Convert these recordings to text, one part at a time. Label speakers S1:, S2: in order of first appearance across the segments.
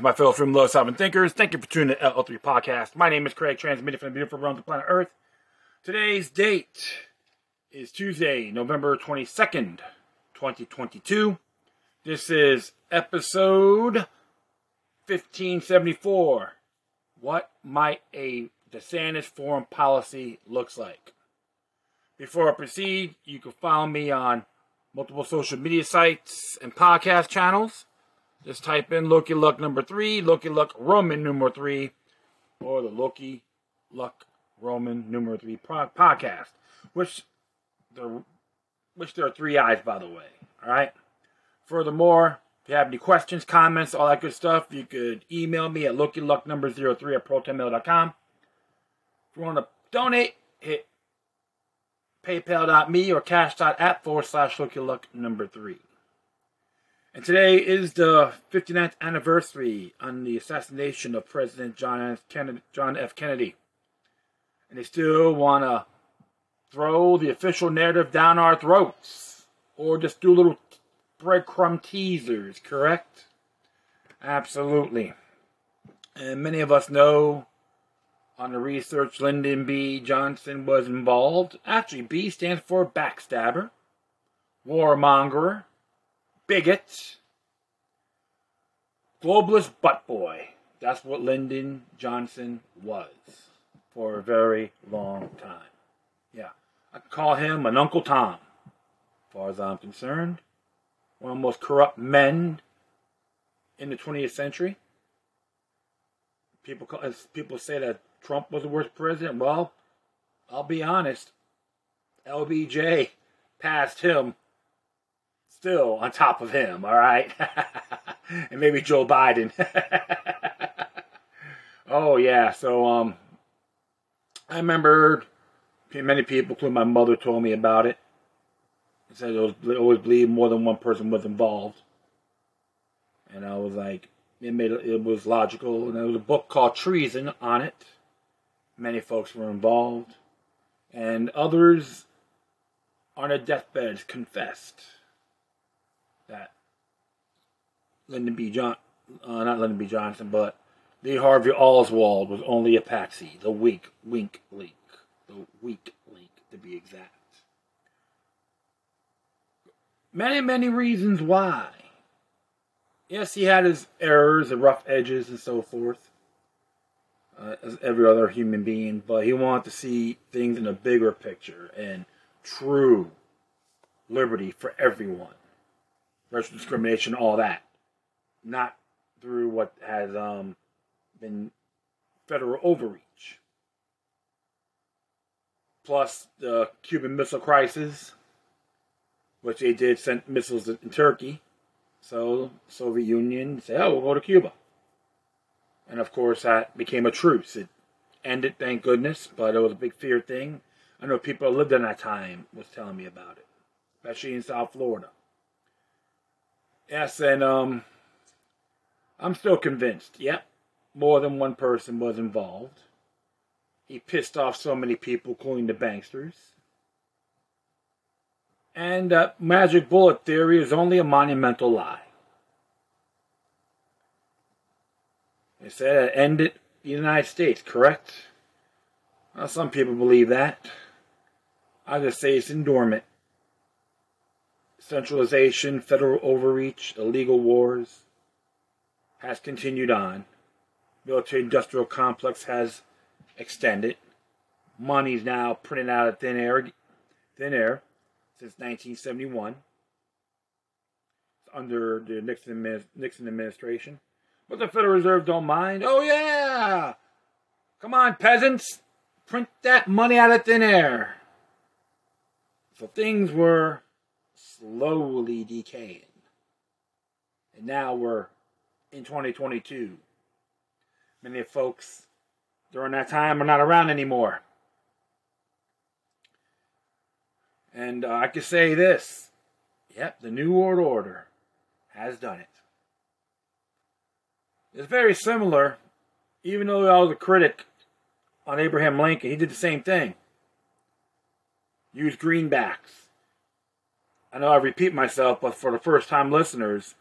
S1: My fellow from Low Sovereign Thinkers. Thank you for tuning to the L3 Podcast. My name is Craig, transmitting from the beautiful realm of planet Earth. Today's date is Tuesday, November 22nd, 2022. This is episode 1574. What might a DeSantis foreign policy looks like? Before I proceed, you can follow me on multiple social media sites and podcast channels. Just type in Loki Luck number three, Loki Luck Roman number three, or the Loki Luck Roman number three podcast, which the which there are three eyes, by the way. All right. Furthermore, if you have any questions, comments, all that good stuff, you could email me at Luck number 03 at protonmail.com. If you want to donate, hit paypal.me or cash.app forward slash Loki Luck number three. And today is the 59th anniversary on the assassination of President John F. Kennedy. John F. Kennedy. And they still want to throw the official narrative down our throats or just do little breadcrumb teasers, correct? Absolutely. And many of us know on the research Lyndon B. Johnson was involved. Actually, B stands for backstabber, warmonger, bigot, globalist butt boy. That's what Lyndon Johnson was for a very long time. Yeah, I call him an Uncle Tom, as far as I'm concerned. One of the most corrupt men in the 20th century. People call, people say that Trump was the worst president. Well, I'll be honest. LBJ passed him still on top of him, all right? and maybe Joe Biden. oh yeah, so um I remember many people, including my mother, told me about it. They said was, always believed more than one person was involved. And I was like, it made it was logical. And there was a book called Treason on it. Many folks were involved, and others on their deathbeds confessed that Lyndon B. John, uh, not Lyndon B. Johnson, but Lee Harvey Oswald was only a patsy, the weak wink link, the weak link to be exact. Many, many reasons why. Yes, he had his errors and rough edges and so forth, uh, as every other human being, but he wanted to see things in a bigger picture and true liberty for everyone racial discrimination, all that, not through what has um, been federal overreach. Plus the Cuban Missile Crisis, which they did send missiles in Turkey. So Soviet Union said, "Oh, we'll go to Cuba," and of course that became a truce. It ended, thank goodness, but it was a big fear thing. I know people who lived in that time was telling me about it, especially in South Florida. Yes, and um, I'm still convinced. Yep, more than one person was involved. He pissed off so many people, including the banksters. And uh, magic bullet theory is only a monumental lie. They said it ended the United States, correct? Well, some people believe that. I just say it's endorment centralization, federal overreach, illegal wars has continued on. Military industrial complex has extended. Money's now printed out of thin air, thin air since 1971 under the Nixon, Nixon administration. But the Federal Reserve don't mind. Oh, yeah! Come on, peasants! Print that money out of thin air. So things were slowly decaying. And now we're in 2022. Many folks during that time are not around anymore. And uh, I can say this yep, the New World Order has done it. It's very similar, even though I was a critic on Abraham Lincoln, he did the same thing. Use greenbacks I know I repeat myself, but for the first time listeners,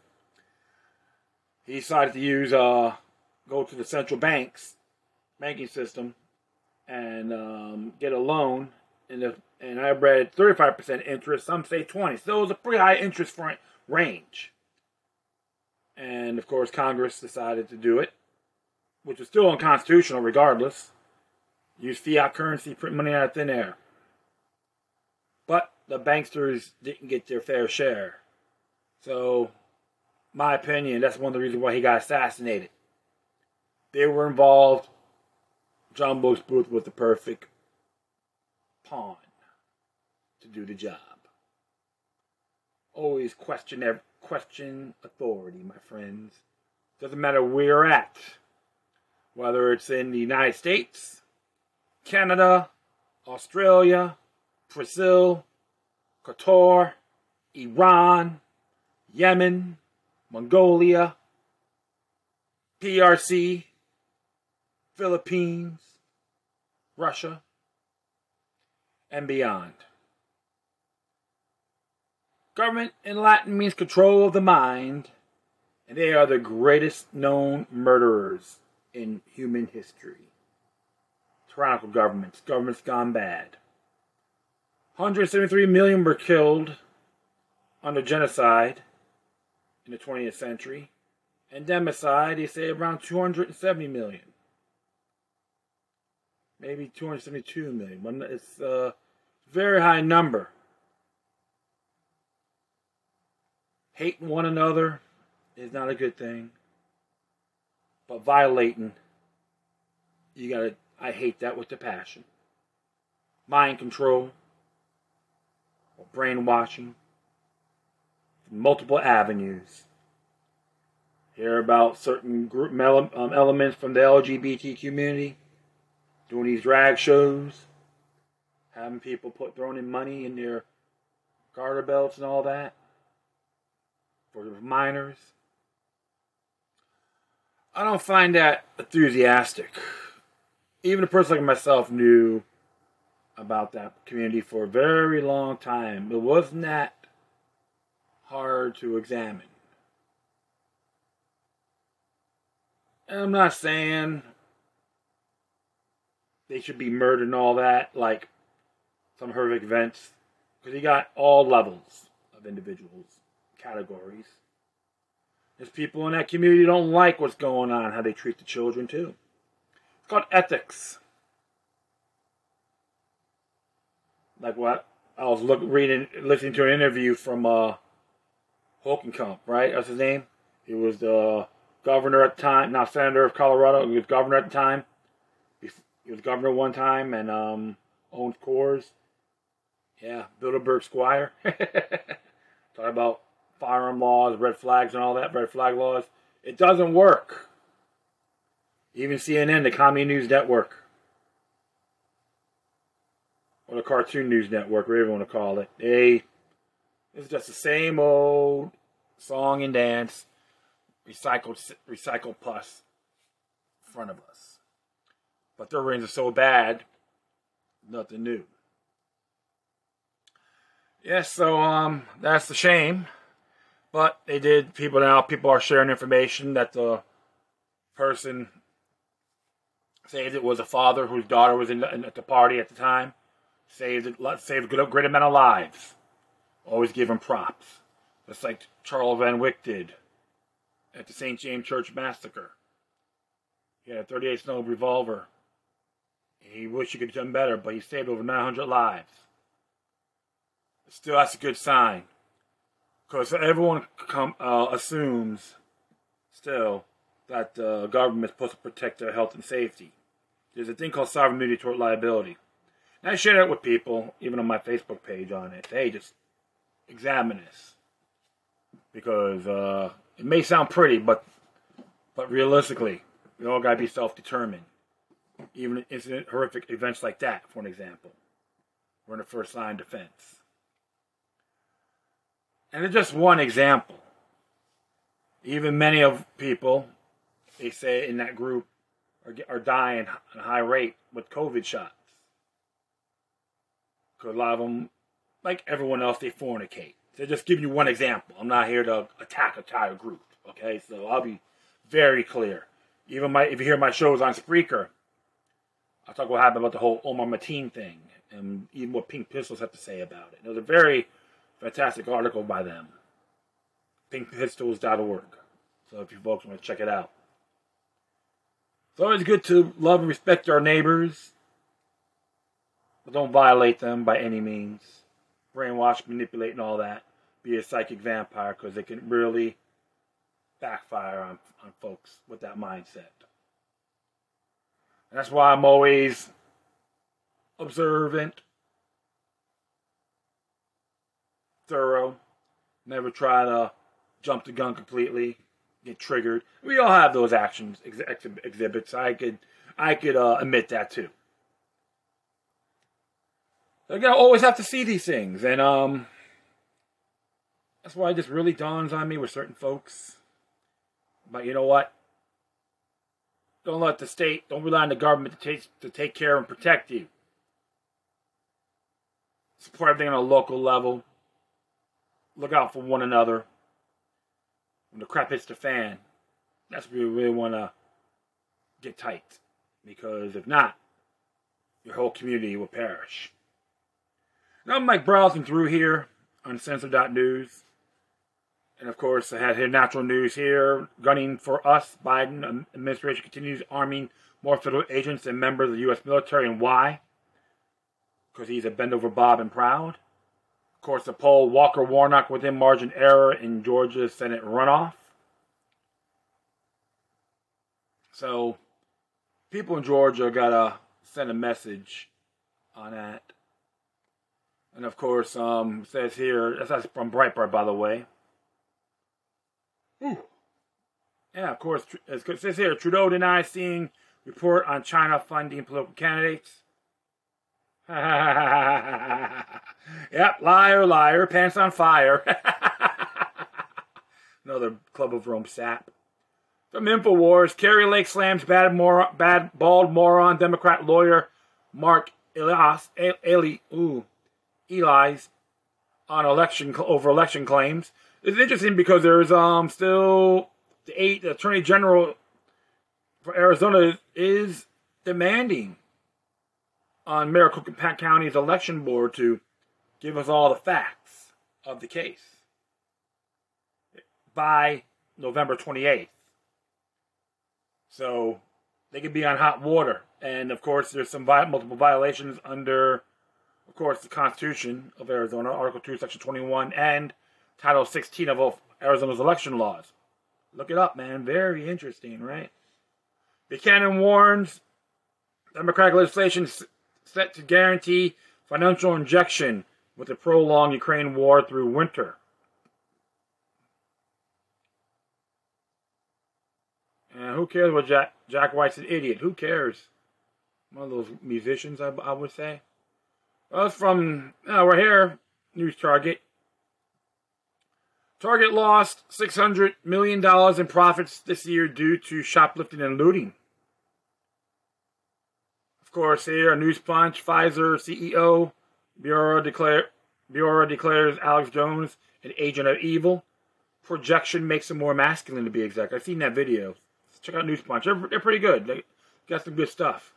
S1: he decided to use uh, go to the central banks banking system and um, get a loan. And the, and I read 35% interest. Some say 20. So it was a pretty high interest rate range. And of course, Congress decided to do it, which was still unconstitutional regardless. Use fiat currency, print money out of thin air. But the banksters didn't get their fair share. So, my opinion, that's one of the reasons why he got assassinated. They were involved. John Wilkes Booth was the perfect pawn to do the job. Always question every, question authority, my friends. Doesn't matter where you're at, whether it's in the United States, Canada, Australia, Brazil, Qatar, Iran, Yemen, Mongolia, PRC, Philippines, Russia, and beyond. Government in Latin means control of the mind, and they are the greatest known murderers in human history. Tyrannical governments, governments gone bad. 173 million were killed under genocide in the 20th century, and democide, they say around 270 million. Maybe 272 million. It's a very high number. Hating one another is not a good thing. But violating, you gotta, I hate that with the passion. Mind control, or brainwashing, multiple avenues. Hear about certain group um, elements from the LGBT community doing these drag shows, having people put throwing in money in their garter belts and all that for minors. I don't find that enthusiastic. Even a person like myself knew about that community for a very long time. It wasn't that hard to examine. And I'm not saying they should be murdered and all that, like some horrific events, because you got all levels of individuals categories. There's people in that community don't like what's going on, how they treat the children too. It's called ethics. Like what I was look, reading, listening to an interview from uh, Hochulkamp, right? That's his name. He was the governor at the time, now senator of Colorado. He was governor at the time. He was governor one time and um, owned Coors. Yeah, Bilderberg Squire. Talk about firearm laws, red flags, and all that, red flag laws. It doesn't work. Even CNN, the Comedy News Network, or the Cartoon News Network, whatever you want to call it, they it's just the same old song and dance, recycled, recycled plus, in front of us. But their reigns are so bad, nothing new. Yes, so um, that's the shame. But they did. People now people are sharing information that the person saved it was a father whose daughter was in, in at the party at the time. Saved it. Saved a good great amount of lives. Always give him props. Just like Charles Van Wyk did at the St. James Church massacre. He had a 38 Snow revolver. He wished he could have done better, but he saved over 900 lives. Still, that's a good sign. Because everyone come, uh, assumes still that the government is supposed to protect their health and safety. There's a thing called sovereign immunity tort liability. And I share that with people, even on my Facebook page on it. Hey, just examine this. Because uh, it may sound pretty, but but realistically, we all gotta be self-determined. Even incident, horrific events like that, for an example. We're in the first line defense. And it's just one example. Even many of people, they say in that group, are, are dying at a high rate with COVID shots. Because a lot of them, like everyone else, they fornicate. So just giving you one example. I'm not here to attack a entire group. Okay, so I'll be Very clear. Even my if you hear my shows on Spreaker, I talk what happened about the whole Omar Mateen thing and even what Pink Pistols have to say about it. It was a very fantastic article by them. PinkPistols.org. So if you folks want to check it out. It's always good to love and respect our neighbors, but don't violate them by any means. Brainwash, manipulate, and all that. Be a psychic vampire because it can really backfire on, on folks with that mindset. And that's why I'm always observant, thorough, never try to jump the gun completely, get triggered. We all have those actions ex- ex- exhibits. I could I could uh, admit that too. I always have to see these things, and um, that's why it just really dawns on me with certain folks. But you know what? Don't let the state, don't rely on the government to take to take care and protect you. Support everything on a local level. Look out for one another. When the crap hits the fan, that's where you really want to get tight. Because if not, your whole community will perish. I'm like browsing through here on Censored.news. And of course, I had here natural news here. Gunning for us, Biden administration continues arming more federal agents and members of the U.S. military. And why? Because he's a bend over Bob and proud. Of course, the poll Walker Warnock within margin error in Georgia Senate runoff. So, people in Georgia gotta send a message on that. And of course, um, says here, that's from Breitbart, by the way. Ooh. Yeah, of course, it says here, Trudeau denies seeing report on China funding political candidates. yep, liar, liar, pants on fire. Another Club of Rome sap. From InfoWars, Kari Lake slams bad, mor- bad bald moron Democrat lawyer Marc Elias, Eli, ooh, Eli's on election over election claims. It's interesting because there's um still the eight the attorney general for Arizona is demanding on Maricopa County's election board to give us all the facts of the case by November 28th. So they could be on hot water. And of course, there's some multiple violations under, of course, the Constitution of Arizona, Article 2, Section 21, and Title 16 of Arizona's election laws. Look it up, man. Very interesting, right? Buchanan warns Democratic legislation set to guarantee financial injection with the prolonged Ukraine war through winter. And who cares what Jack, Jack White's an idiot? Who cares? One of those musicians, I, I would say. It's from, uh, we're here, News Target. Target lost $600 million in profits this year due to shoplifting and looting. Of course, here, a news punch, Pfizer CEO, Bourla, declare, Bourla declares Alex Jones an agent of evil. Projection makes him more masculine, to be exact. I've seen that video. Check out News Punch. They're, they're pretty good. They got some good stuff.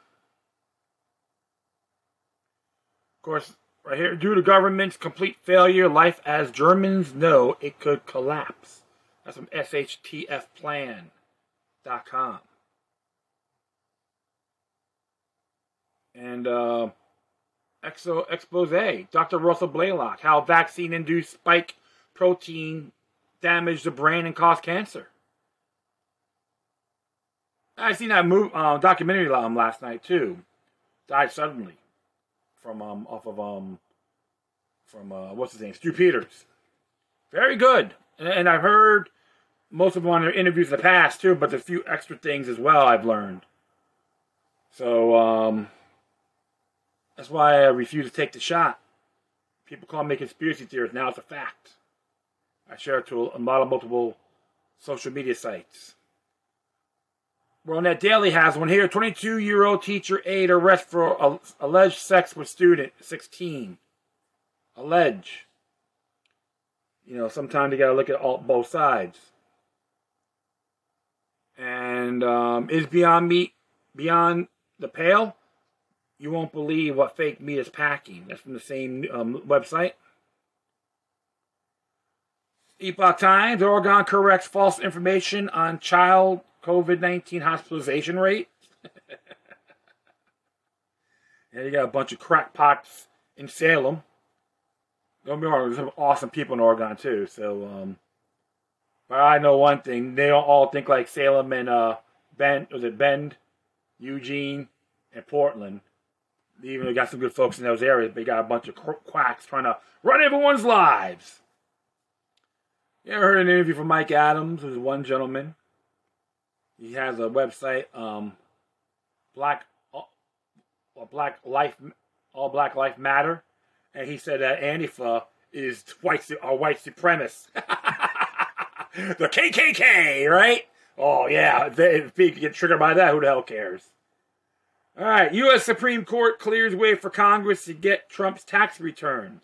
S1: Of course, right here, due to government's complete failure, life as Germans know it could collapse. That's from SHTFplan.com. And uh, exo expose, Dr. Russell Blaylock, how vaccine-induced spike protein damage the brain and cause cancer. I seen that movie, uh, documentary um, last night too. Died suddenly from um off of um from uh, what's his name, Stu Peters. Very good, and, and I've heard most of them on their interviews in the past too, but there's a few extra things as well I've learned. So um, that's why I refuse to take the shot. People call me conspiracy theorist. Now it's a fact. I share it to a lot of multiple social media sites. Net Daily has one here. 22 year old teacher aide arrest for alleged sex with student 16. Allege. You know, sometimes you got to look at all, both sides. And And um, is Beyond Meat beyond the pale? You won't believe what fake meat is packing. That's from the same um, website. Epoch Times, Oregon corrects false information on child COVID 19 hospitalization rate. yeah, you got a bunch of crackpots in Salem. Don't be wrong, there's some awesome people in Oregon too. So, um, but I know one thing: they don't all think like Salem and uh, Bend. Was it Bend, Eugene, and Portland? Even though got some good folks in those areas, but you got a bunch of quacks trying to run everyone's lives. You ever heard an interview from Mike Adams? Who's one gentleman. He has a website, um, Black, uh, Black Life, All Black Life Matter, and he said that Antifa is white, a white supremacist. the KKK, right? Oh yeah, if people get triggered by that, who the hell cares? All right, U.S. Supreme Court clears way for Congress to get Trump's tax returns.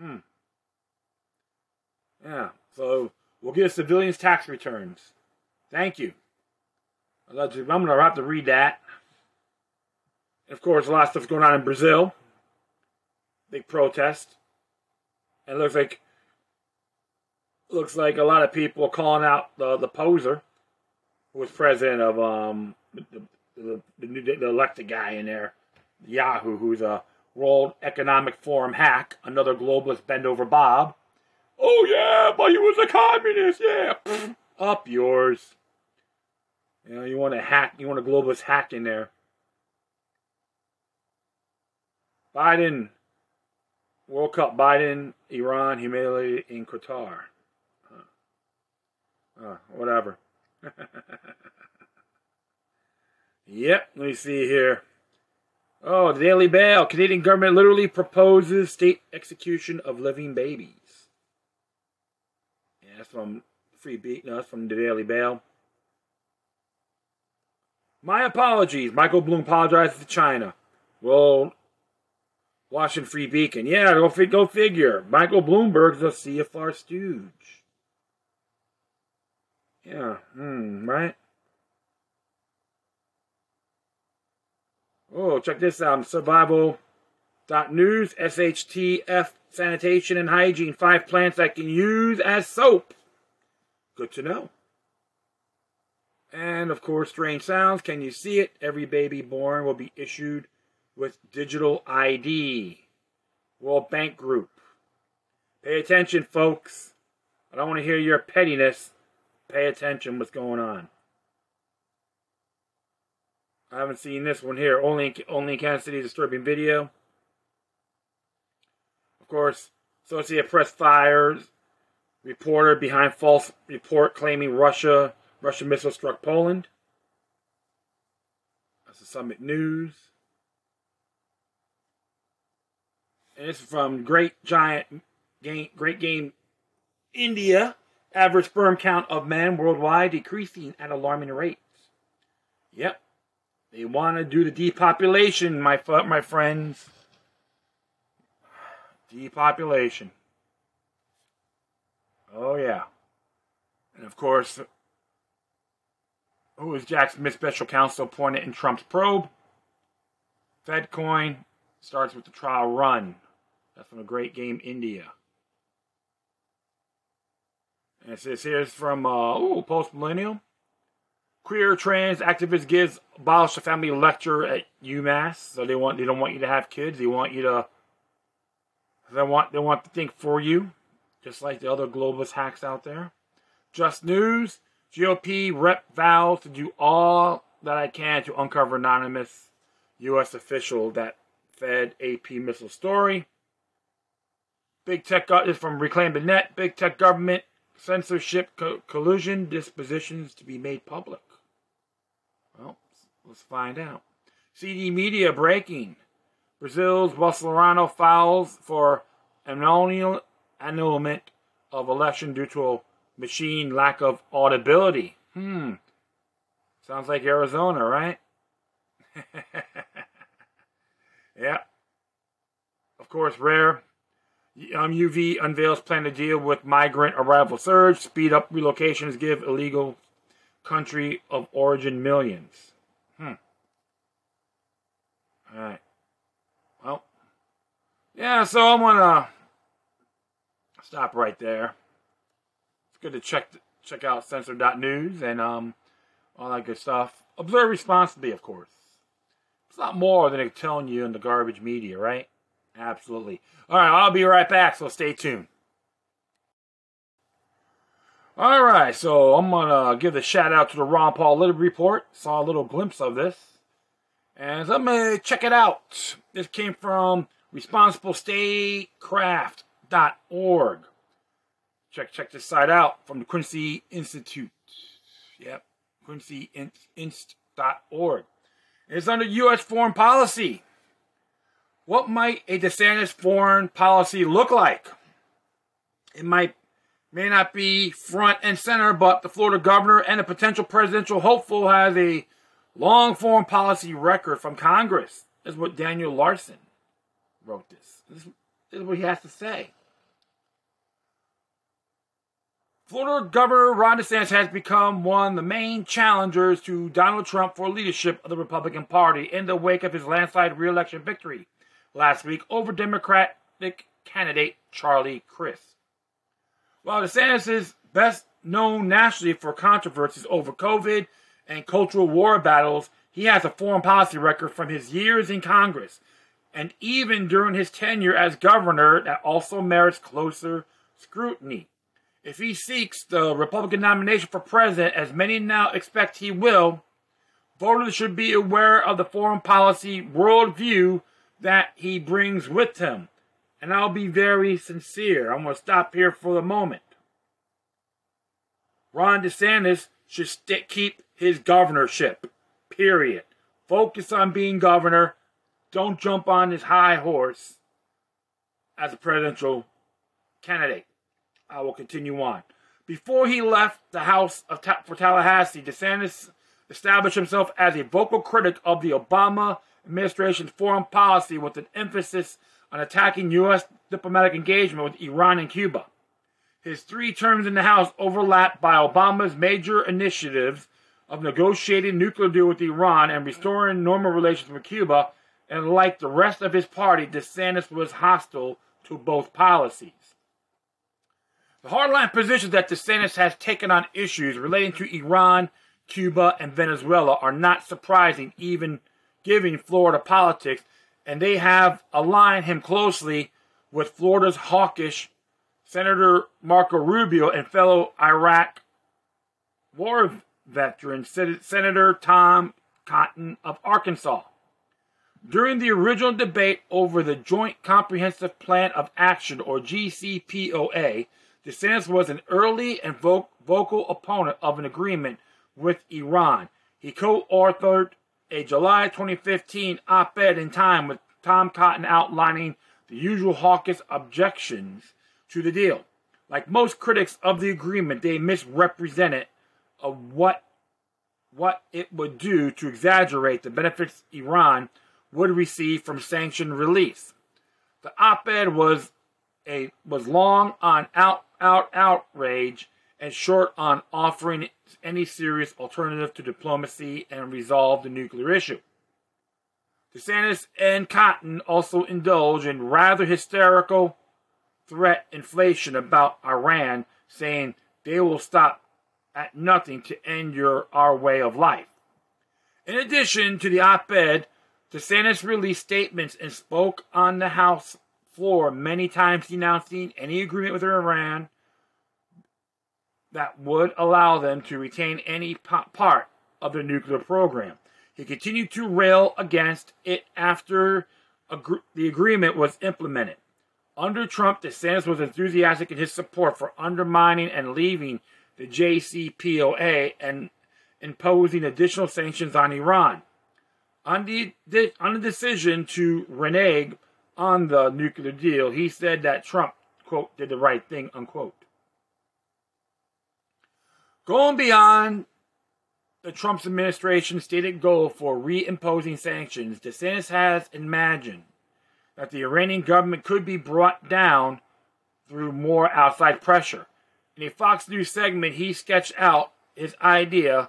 S1: Hmm. Yeah, so we'll get civilians' tax returns. Thank you. I'm going to have to read that. of course, a lot of stuff's going on in Brazil. Big protest. And it looks like looks like a lot of people calling out the the poser, who was president of um the the, the, the elected guy in there, Yahoo, who's a World Economic Forum hack, another globalist bend over Bob. Oh yeah, but he was a communist. Yeah, up yours. You know, you want to hack, you want a globalist hack in there. Biden, World Cup, Biden, Iran humiliated in Qatar. Uh, whatever. yep, let me see here. Oh, the Daily Mail. Canadian government literally proposes state execution of living babies. Yeah, that's from Free Beat. No, that's from the Daily Mail. My apologies. Michael Bloom apologizes to China. Well, Washington Free Beacon. Yeah, go, go figure. Michael Bloomberg's a CFR stooge. Yeah, hmm, right? Oh, check this out. Survival.news, SHTF sanitation and hygiene. Five plants that can use as soap. Good to know. And of course, strange sounds. Can you see it? Every baby born will be issued with digital ID. World Bank Group. Pay attention, folks. I don't want to hear your pettiness. Pay attention what's going on. I haven't seen this one here. Only only in Kansas City disturbing video. Of course, Associated Press fires reporter behind false report claiming Russia Russian missile struck Poland. That's the Summit News. And it's from Great Giant Game Great Game India. Average sperm count of men worldwide decreasing at alarming rates. Yep. They want to do the depopulation, my my friends. Depopulation. Oh yeah. And of course, who is Jack Smith special counsel appointed in Trump's probe? FedCoin starts with the trial run. That's from a great game, India. And it says here's from uh, oh post millennial. Queer trans activist gives abolish the family lecture at UMass. So they want they don't want you to have kids. They want you to they want they want to think for you, just like the other globalist hacks out there. Just news: GOP rep vows to do all that I can to uncover anonymous U.S. official that fed AP missile story. Big tech is from Reclaim the Net. Big tech government censorship co- collusion dispositions to be made public? Well, let's find out. CD Media breaking. Brazil's Bolsonaro files for annulment of election due to machine lack of audibility. Hmm. Sounds like Arizona, right? yeah. Of course, rare um, UV unveils plan to deal with migrant arrival surge, speed up relocations, give illegal country of origin millions. Hmm. All right. Well, yeah, so I'm going to stop right there. Good to check check out censor.news and um, all that good stuff. Observe responsibly, of course. It's not more than they're telling you in the garbage media, right? Absolutely. All right, I'll be right back, so stay tuned. All right, so I'm gonna give the shout out to the Ron Paul Liberty Report. Saw a little glimpse of this, and let me check it out. This came from ResponsibleStateCraft.org. Check check this site out from the Quincy Institute. Yep, QuincyInst.org. It's under U.S. foreign policy. What might a DeSantis foreign policy look like? It might may not be front and center, but the Florida governor and a potential presidential hopeful has a long foreign policy record from Congress. Is what Daniel Larison wrote this. This is what he has to say. Florida Governor Ron DeSantis has become one of the main challengers to Donald Trump for leadership of the Republican Party in the wake of his landslide reelection victory last week over Democratic candidate Charlie Crist. While DeSantis is best known nationally for controversies over COVID and cultural war battles, he has a foreign policy record from his years in Congress and even during his tenure as governor that also merits closer scrutiny. If he seeks the Republican nomination for president, as many now expect he will, voters should be aware of the foreign policy worldview that he brings with him. And I'll be very sincere. I'm going to stop here for the moment. Ron DeSantis should st- keep his governorship. Period. Focus on being governor. Don't jump on his high horse as a presidential candidate. I will continue on. Before he left the House of Ta- for Tallahassee, DeSantis established himself as a vocal critic of the Obama administration's foreign policy with an emphasis on attacking U.S. diplomatic engagement with Iran and Cuba. His three terms in the House overlapped by Obama's major initiatives of negotiating nuclear deal with Iran and restoring normal relations with Cuba, and like the rest of his party, DeSantis was hostile to both policies. The hardline positions that DeSantis has taken on issues relating to Iran, Cuba, and Venezuela are not surprising, even given Florida politics, and they have aligned him closely with Florida's hawkish Senator Marco Rubio and fellow Iraq war veteran Senator Tom Cotton of Arkansas. During the original debate over the Joint Comprehensive Plan of Action, or JCPOA, DeSantis was an early and vocal opponent of an agreement with Iran. He co authored a July 2015 op ed in Time with Tom Cotton outlining the usual hawkish objections to the deal. Like most critics of the agreement, they misrepresented of what what it would do to exaggerate the benefits Iran would receive from sanction release. The op-ed was a was long on out out outrage and short on offering any serious alternative to diplomacy and resolve the nuclear issue. DeSantis and Cotton also indulge in rather hysterical threat inflation about Iran, saying they will stop at nothing to end your our way of life. In addition to the op-ed, DeSantis released statements and spoke on the House floor many times denouncing any agreement with Iran that would allow them to retain any part of their nuclear program. He continued to rail against it after the agreement was implemented. Under Trump, DeSantis was enthusiastic in his support for undermining and leaving the JCPOA and imposing additional sanctions on Iran. On the, on the decision to renege on the nuclear deal, he said that Trump, quote, did the right thing, unquote. Going beyond the Trump's administration's stated goal for reimposing sanctions, DeSantis has imagined that the Iranian government could be brought down through more outside pressure. In a Fox News segment, he sketched out his idea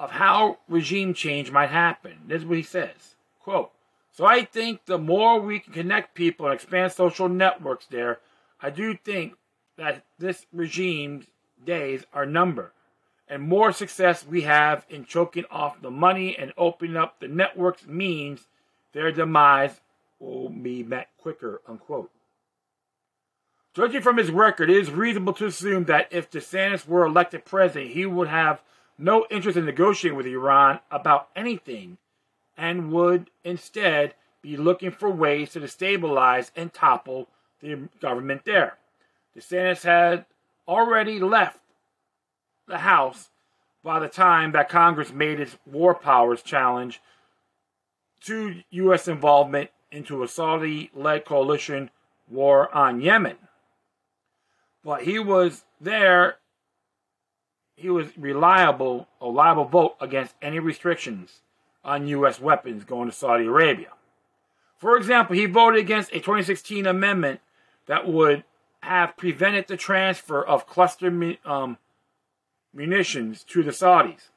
S1: of how regime change might happen. This is what he says. Quote, so I think the more we can connect people and expand social networks there, I do think that this regime's days are numbered. And more success we have in choking off the money and opening up the networks means their demise will be met quicker, unquote. Judging from his record, it is reasonable to assume that if DeSantis were elected president, he would have no interest in negotiating with Iran about anything and would instead be looking for ways to destabilize and topple the government there. DeSantis had already left the House by the time that Congress made its war powers challenge to U.S. involvement into a Saudi led coalition war on Yemen. But he was there, he was reliable, a reliable vote against any restrictions on U.S. weapons going to Saudi Arabia. For example, he voted against a 2016 amendment that would have prevented the transfer of cluster um, munitions to the Saudis.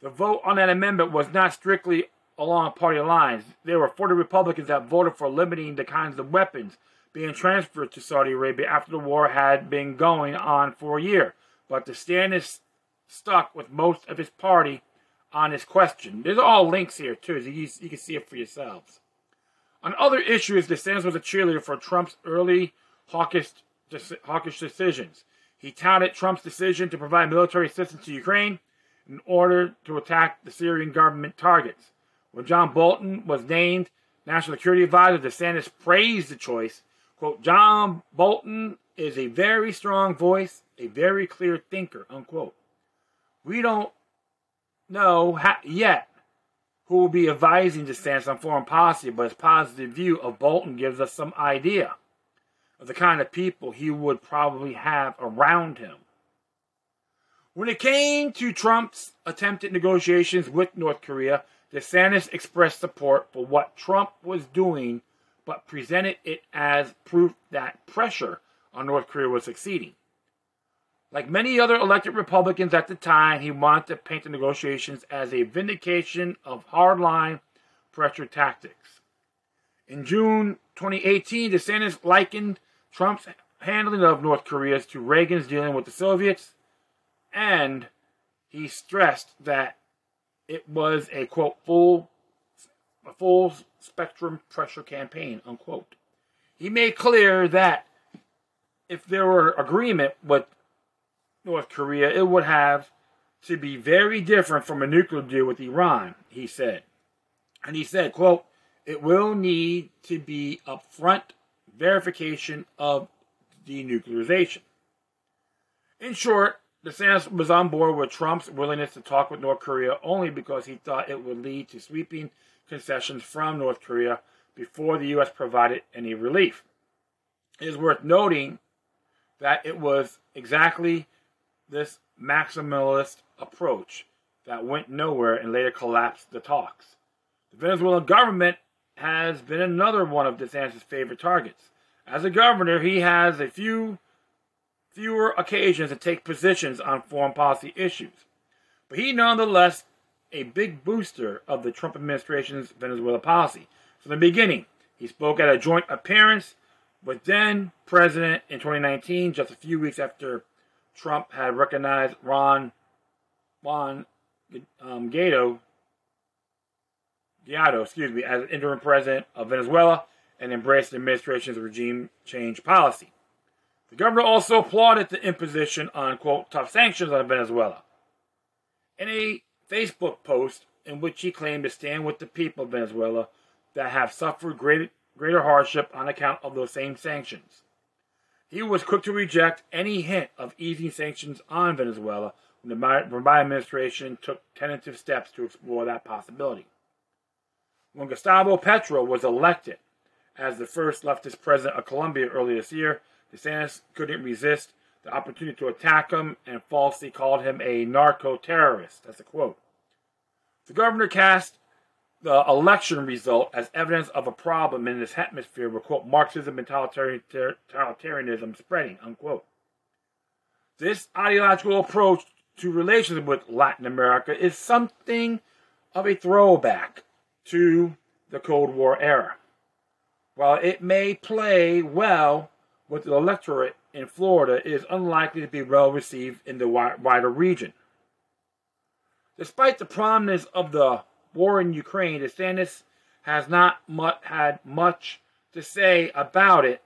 S1: The vote on that amendment was not strictly along party lines. There were 40 Republicans that voted for limiting the kinds of weapons being transferred to Saudi Arabia after the war had been going on for a year. But DeSantis stuck with most of his party on this question. There's all links here, too, so you, you can see it for yourselves. On other issues, DeSantis was a cheerleader for Trump's early hawkish, hawkish decisions. He touted Trump's decision to provide military assistance to Ukraine in order to attack the Syrian government targets. When John Bolton was named National Security Advisor, DeSantis praised the choice. Quote, John Bolton is a very strong voice, a very clear thinker, unquote. We don't know yet who will be advising the DeSantis on foreign policy, but his positive view of Bolton gives us some idea of the kind of people he would probably have around him. When it came to Trump's attempted negotiations with North Korea, DeSantis expressed support for what Trump was doing, but presented it as proof that pressure on North Korea was succeeding. Like many other elected Republicans at the time, he wanted to paint the negotiations as a vindication of hardline pressure tactics. In June 2018, DeSantis likened Trump's handling of North Korea to Reagan's dealing with the Soviets, and he stressed that it was a quote full a full spectrum pressure campaign unquote. He made clear that if there were agreement with North Korea, it would have to be very different from a nuclear deal with Iran, he said. And he said, quote, it will need to be upfront verification of denuclearization. In short, DeSantis was on board with Trump's willingness to talk with North Korea only because he thought it would lead to sweeping concessions from North Korea before the U.S. provided any relief. It is worth noting that it was exactly this maximalist approach that went nowhere and later collapsed the talks. The Venezuelan government has been another one of DeSantis' favorite targets. As a governor, he has a few fewer occasions to take positions on foreign policy issues. But he nonetheless a big booster of the Trump administration's Venezuela policy. From the beginning, he spoke at a joint appearance with then President in 2019, just a few weeks after Trump had recognized Ron Juan um, Guaido, excuse me, as interim president of Venezuela and embraced the administration's regime change policy. The governor also applauded the imposition on, quote, tough sanctions on Venezuela. In a Facebook post in which he claimed to stand with the people of Venezuela that have suffered great, greater hardship on account of those same sanctions. He was quick to reject any hint of easing sanctions on Venezuela when the Biden administration took tentative steps to explore that possibility. When Gustavo Petro was elected as the first leftist president of Colombia earlier this year, DeSantis couldn't resist the opportunity to attack him and falsely called him a narco terrorist. That's a quote. The governor cast the election result as evidence of a problem in this hemisphere where, quote, Marxism and totalitarianism spreading, unquote. This ideological approach to relations with Latin America is something of a throwback to the Cold War era. While it may play well with the electorate in Florida, it is unlikely to be well received in the wider region. Despite the prominence of the war in Ukraine, DeSantis has not much, had much to say about it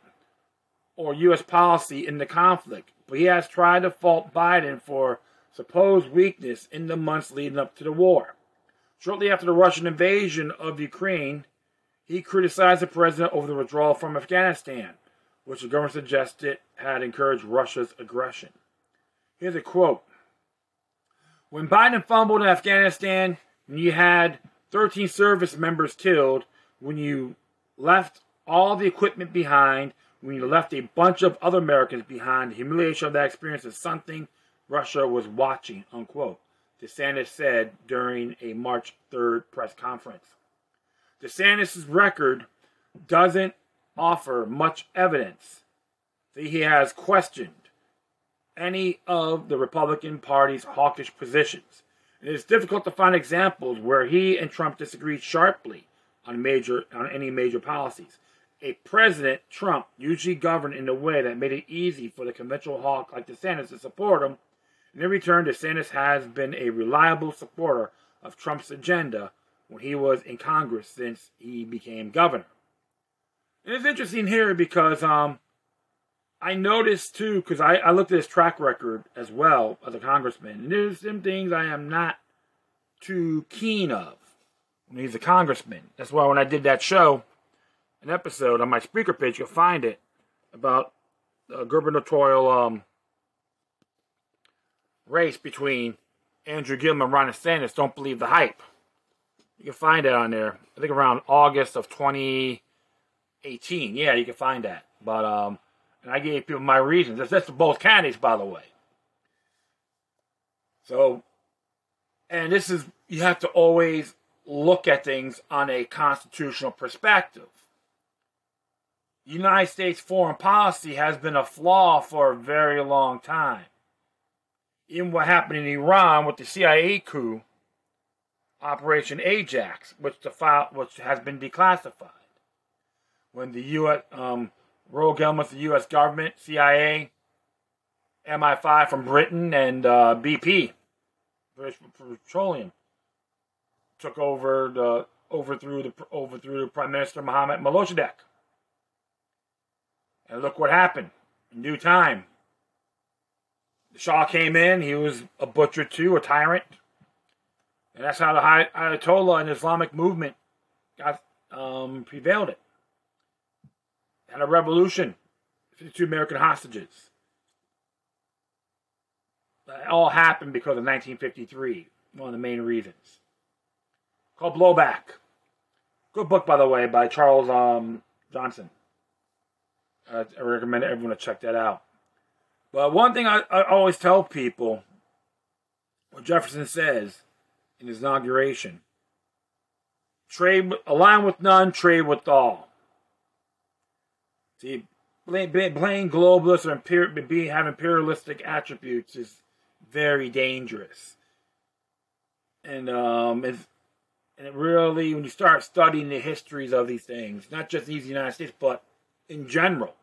S1: or U.S. policy in the conflict, but he has tried to fault Biden for supposed weakness in the months leading up to the war. Shortly after the Russian invasion of Ukraine, he criticized the president over the withdrawal from Afghanistan, which the government suggested had encouraged Russia's aggression. Here's a quote When Biden fumbled in Afghanistan, when you had 13 service members killed, when you left all the equipment behind, when you left a bunch of other Americans behind, the humiliation of that experience is something Russia was watching, unquote. DeSantis said during a March 3rd press conference. DeSantis' record doesn't offer much evidence that he has questioned any of the Republican Party's hawkish positions. It is difficult to find examples where he and Trump disagreed sharply on major on any major policies. A president, Trump, usually governed in a way that made it easy for the conventional hawk like DeSantis to support him in return, DeSantis has been a reliable supporter of Trump's agenda when he was in Congress since he became governor. And it's interesting here because um, I noticed too, because I, I looked at his track record as well as a congressman, and there's some things I am not too keen of when he's a congressman. That's why when I did that show, an episode on my speaker page, you'll find it about uh, gubernatorial um, race between Andrew Gillum and Ron DeSantis. Don't believe the hype. You can find it on there. I think around August of 2018. Yeah, you can find that. But um, and I gave people my reasons. That's, that's both candidates, by the way. So, and this is you have to always look at things on a constitutional perspective. United States foreign policy has been a flaw for a very long time in what happened in Iran with the CIA coup, Operation Ajax, which the file which has been declassified. When the U.S. Um, rogue elements of the U.S. government, CIA, MI5 from Britain, and uh, BP, British Petroleum, took over the overthrew the overthrew the Prime Minister Mohammed Mossadegh. And look what happened in due time. The Shah came in, he was a butcher too, a tyrant. And that's how the Ayatollah and Islamic movement got um, prevailed it. Had a revolution, 52 American hostages. That all happened because of 1953, one of the main reasons. Called Blowback. Good book, by the way, by Charles um, Johnson. Uh, I recommend everyone to check that out. But one thing I, I always tell people, what Jefferson says in his inauguration, trade align with none, trade with all. See, globalist or imperial, being have imperialistic attributes is very dangerous. And um, it's, and it really, when you start studying the histories of these things, not just these United States, but in general,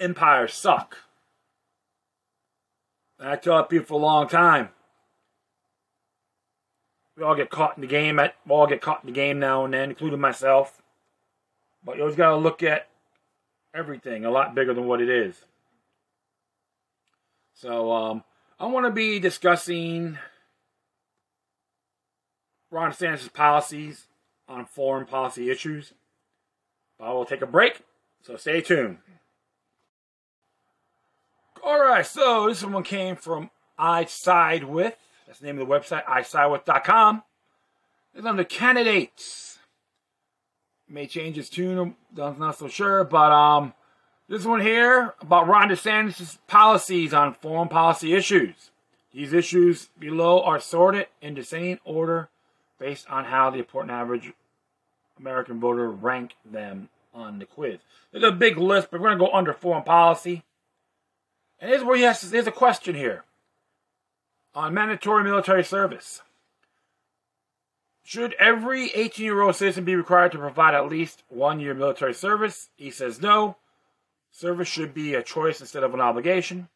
S1: empires suck. I tell people for a long time. We all get caught in the game. At, we all get caught in the game now and then, including myself. But you always got to look at everything a lot bigger than what it is. So um, I want to be discussing Ron DeSantis' policies on foreign policy issues. But I will take a break, so stay tuned. All right, so this one came from I Side With. That's the name of the website, isidewith.com. It's the candidates. May change its tune, I'm not so sure, but um, this one here about Ron DeSantis' policies on foreign policy issues. These issues below are sorted in descending order based on how the important average American voter ranked them on the quiz. There's a big list, but we're to go under foreign policy. And here's where he has, there's a question here. On mandatory military service. Should every 18 year old citizen be required to provide at least one year military service? He says no. Service should be a choice instead of an obligation.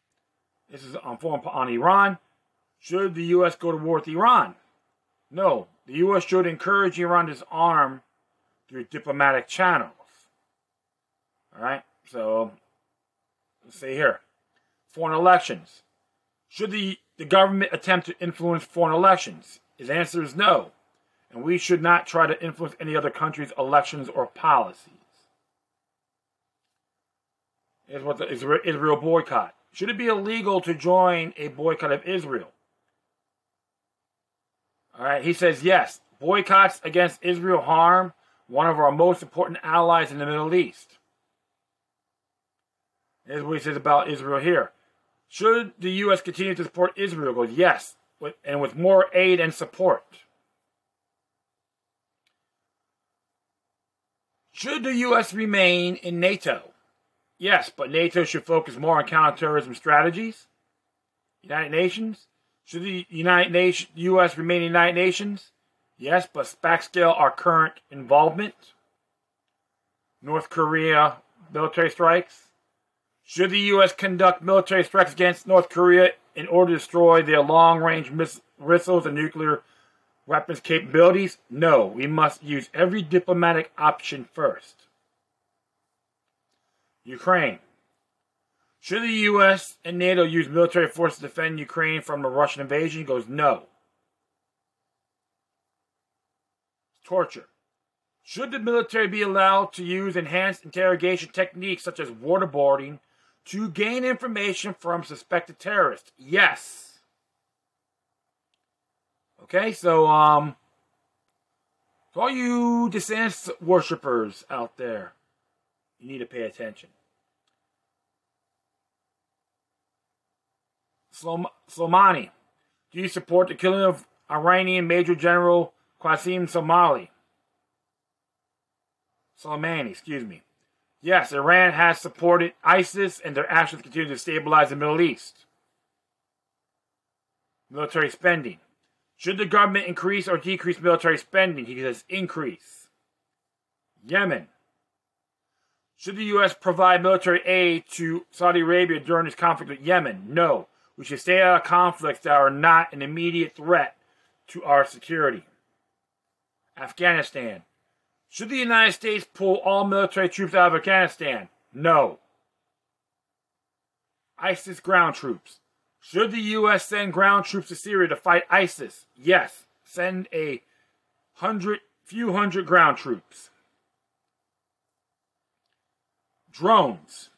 S1: This is on on Iran. Should the U.S. go to war with Iran? No. The U.S. should encourage Iran to disarm through diplomatic channels. All right. So let's see here. Foreign elections. Should the, the government attempt to influence foreign elections? His answer is no and we should not try to influence any other country's elections or policies. Is what the Israel boycott. Should it be illegal to join a boycott of Israel? All right, he says yes. Boycotts against Israel harm one of our most important allies in the Middle East. Here's what he says about Israel here. Should the U.S. continue to support Israel? Goes yes, and with more aid and support. Should the U.S. remain in NATO? Yes, but NATO should focus more on counterterrorism strategies. United Nations? Should the United Nations, U.S. remain in United Nations? Yes, but backscale our current involvement. North Korea military strikes. Should the U.S. conduct military strikes against North Korea in order to destroy their long range missiles and nuclear weapons capabilities? No, we must use every diplomatic option first. Ukraine. Should the U.S. and NATO use military force to defend Ukraine from the Russian invasion? He goes, no. Torture. Should the military be allowed to use enhanced interrogation techniques such as waterboarding to gain information from suspected terrorists? Yes. Okay, so um, to all you DeSantis worshippers out there, you need to pay attention. Soleimani, do you support the killing of Iranian Major General Qasem Soleimani? Soleimani, excuse me. Yes, Iran has supported ISIS and their actions continue to stabilize the Middle East. Military spending. Should the government increase or decrease military spending? He says increase. Yemen. Should the U.S. provide military aid to Saudi Arabia during this conflict with Yemen? No. We should stay out of conflicts that are not an immediate threat to our security. Afghanistan. Should the United States pull all military troops out of Afghanistan? No. ISIS ground troops. Should the U.S. send ground troops to Syria to fight ISIS? Yes. Send a hundred, few hundred ground troops. Drones.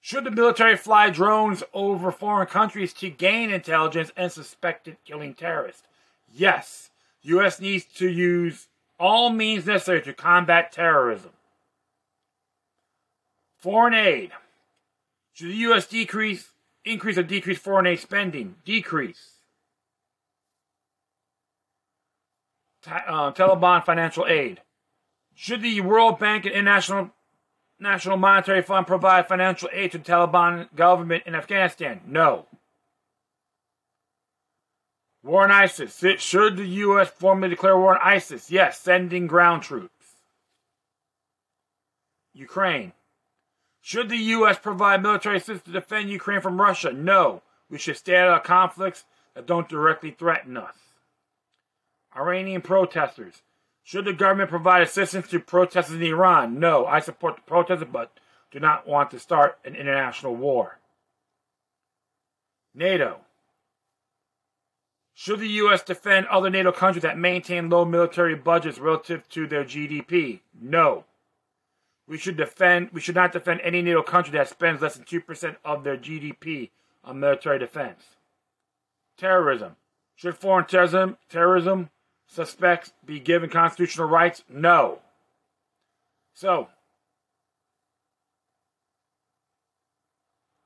S1: Should the military fly drones over foreign countries to gain intelligence and suspected killing terrorists? Yes. U.S. needs to use all means necessary to combat terrorism. Foreign aid. Should the U.S. decrease Increase or decrease foreign aid spending? Decrease. uh, Taliban financial aid. Should the World Bank and International National Monetary Fund provide financial aid to the Taliban government in Afghanistan? No. War on ISIS. Should the U.S. formally declare war on ISIS? Yes, sending ground troops. Ukraine. Should the U.S. provide military assistance to defend Ukraine from Russia? No. We should stay out of conflicts that don't directly threaten us. Iranian protesters. Should the government provide assistance to protesters in Iran? No. I support the protesters, but do not want to start an international war. NATO. Should the U.S. defend other NATO countries that maintain low military budgets relative to their GDP? No. We should defend. We should not defend any NATO country that spends less than two percent of their GDP on military defense. Terrorism. Should foreign terrorism terrorism suspects be given constitutional rights? No. So,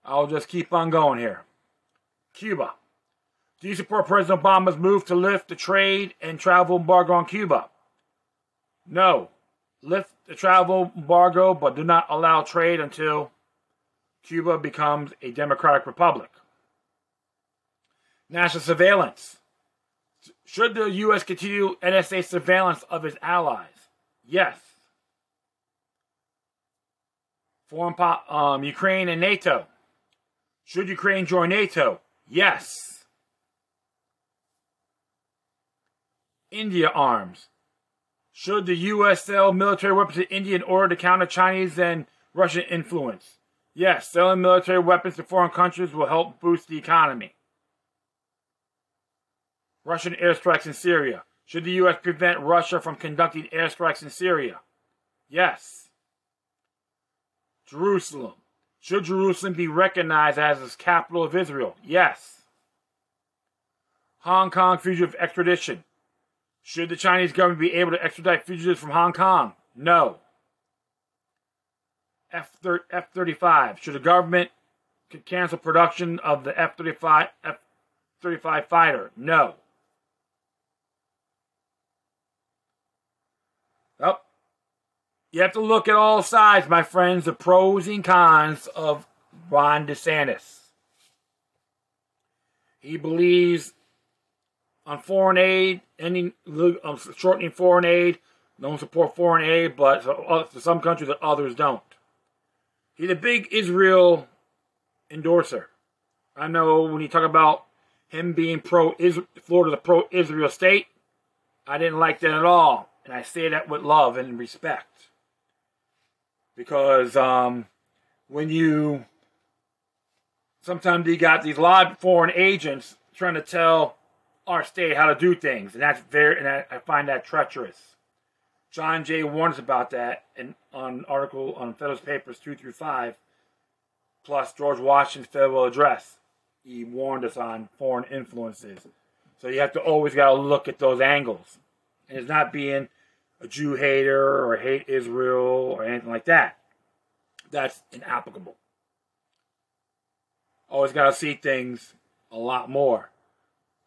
S1: I'll just keep on going here. Cuba. Do you support President Obama's move to lift the trade and travel embargo on Cuba? No lift the travel embargo, but do not allow trade until Cuba becomes a democratic republic. National surveillance. Should the U.S. continue NSA surveillance of its allies? Yes. Foreign po- um, Ukraine and NATO. Should Ukraine join NATO? Yes. India arms. Should the U.S. sell military weapons to India in order to counter Chinese and Russian influence? Yes, selling military weapons to foreign countries will help boost the economy. Russian airstrikes in Syria. Should the U.S. prevent Russia from conducting airstrikes in Syria? Yes. Jerusalem. Should Jerusalem be recognized as the capital of Israel? Yes. Hong Kong fugitive extradition. Should the Chinese government be able to extradite fugitives from Hong Kong? No. F 35. Should the government cancel production of the F 35 F 35 fighter? No. Well, you have to look at all sides, my friends, the pros and cons of Ron DeSantis. He believes on foreign aid, ending, um, shortening foreign aid, don't support foreign aid, but for some countries that others don't. He's a big Israel endorser. I know when you talk about him being pro Israel, Florida, the pro Israel state, I didn't like that at all. And I say that with love and respect. Because um, when you sometimes you got these live foreign agents trying to tell our state how to do things, and that's very, and I, I find that treacherous. John Jay warns about that in on article on Federalist Papers two through five, plus George Washington's farewell address. He warned us on foreign influences. So you have to always got to look at those angles, and it's not being a Jew hater or hate Israel or anything like that. That's inapplicable. Always got to see things a lot more.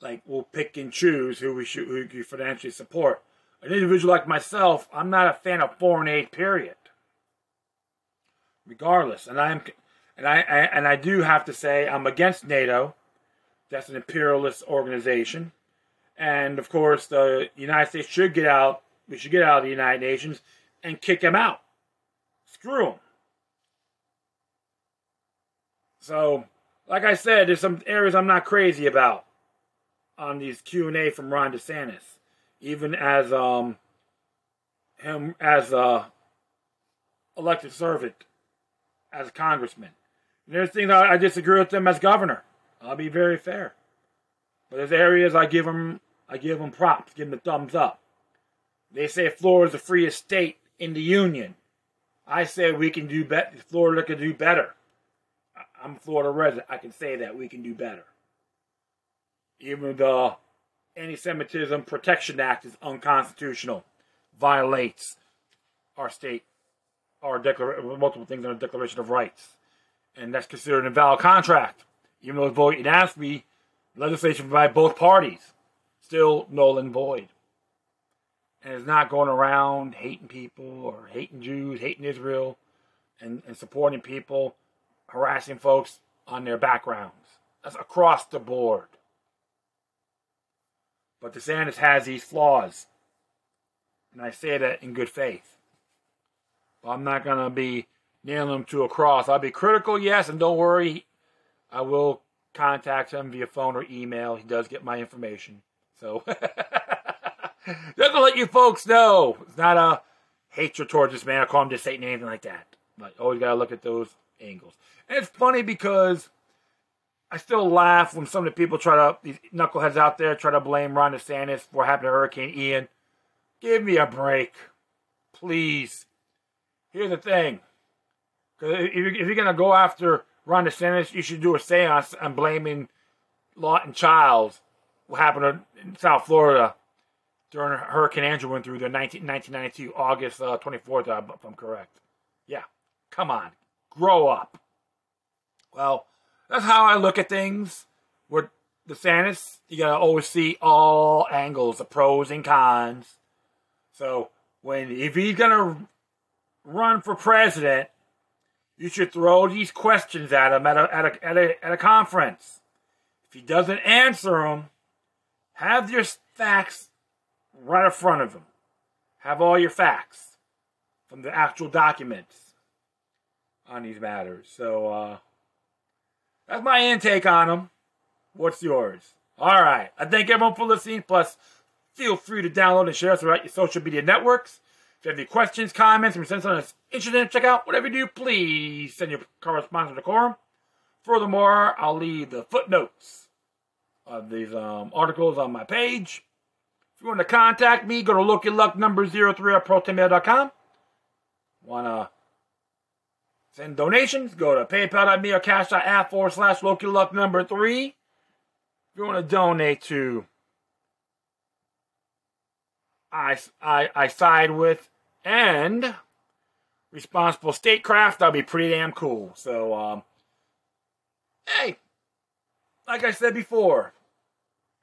S1: Like we'll pick and choose who we should who financially support. An individual like myself, I'm not a fan of foreign aid. Period. Regardless, and I'm and I, I and I do have to say I'm against NATO. That's an imperialist organization, and of course the United States should get out we should get out of the United Nations and kick them out. Screw them. So, like I said, there's some areas I'm not crazy about on these Q and A from Ron DeSantis, even as um him as a elected servant, as a congressman. And there's things I, I disagree with him as governor. I'll be very fair, but there's areas I give him I give him props, give him a thumbs up. They say Florida's the freest state in the union. I say we can do better. Florida can do better. I'm a Florida resident. I can say that we can do better. Even the Anti-Semitism Protection Act is unconstitutional, violates our state, our declaration, multiple things in our Declaration of Rights, and that's considered an invalid contract. Even though it's voted unanimously, legislation by both parties, still null and void and it's not going around hating people or hating Jews, hating Israel, and, and supporting people, harassing folks on their backgrounds. That's across the board. But DeSantis has these flaws. And I say that in good faith. But I'm not going to be nailing him to a cross. I'll be critical, yes, and don't worry. I will contact him via phone or email. He does get my information. So. Just to let you folks know, it's not a hatred towards this man. I call him just Satan, anything like that. But always got to look at those angles. And it's funny because I still laugh when some of the people try to, these knuckleheads out there, try to blame Ron DeSantis for what happened to Hurricane Ian. Give me a break. Please. Here's the thing. If you're to go after Ron DeSantis, you should do a seance on blaming Lawton Chiles, what happened in South Florida during Hurricane Andrew went through the 19, 1992, August uh, 24th, uh, if I'm correct. Yeah, come on, grow up. Well, that's how I look at things. With DeSantis, you gotta always see all angles, the pros and cons. So when if he's gonna run for president, you should throw these questions at him at a at a at a, at a conference. If he doesn't answer them, have your facts right in front of him. Have all your facts from the actual documents on these matters. So uh, that's my intake on them. What's yours? All right. I thank everyone for listening. Plus, feel free to download and share us throughout your social media networks. If you have any questions, comments, or something that's interested in check out, whatever you do, please send your correspondence to Quorum. Furthermore, I'll leave the footnotes of these um, articles on my page. If you want to contact me, go to LokiLuck number 03 at protonmail.com. Want to send donations? Go to paypal.me or cash.app forward slash LokiLuck number 3. If you want to donate to I, I, I side with and responsible statecraft, that'll be pretty damn cool. So, um, hey, like I said before,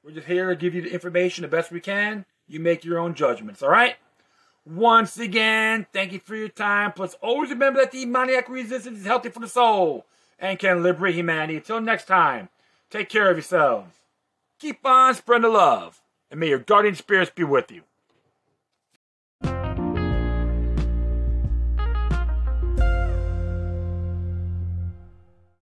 S1: we're just here to give you the information the best we can. You make your own judgments, all right? Once again, thank you for your time. Plus, always remember that the demoniac resistance is healthy for the soul and can liberate humanity. Until next time, take care of yourselves. Keep on spreading the love, and may your guardian spirits be with you.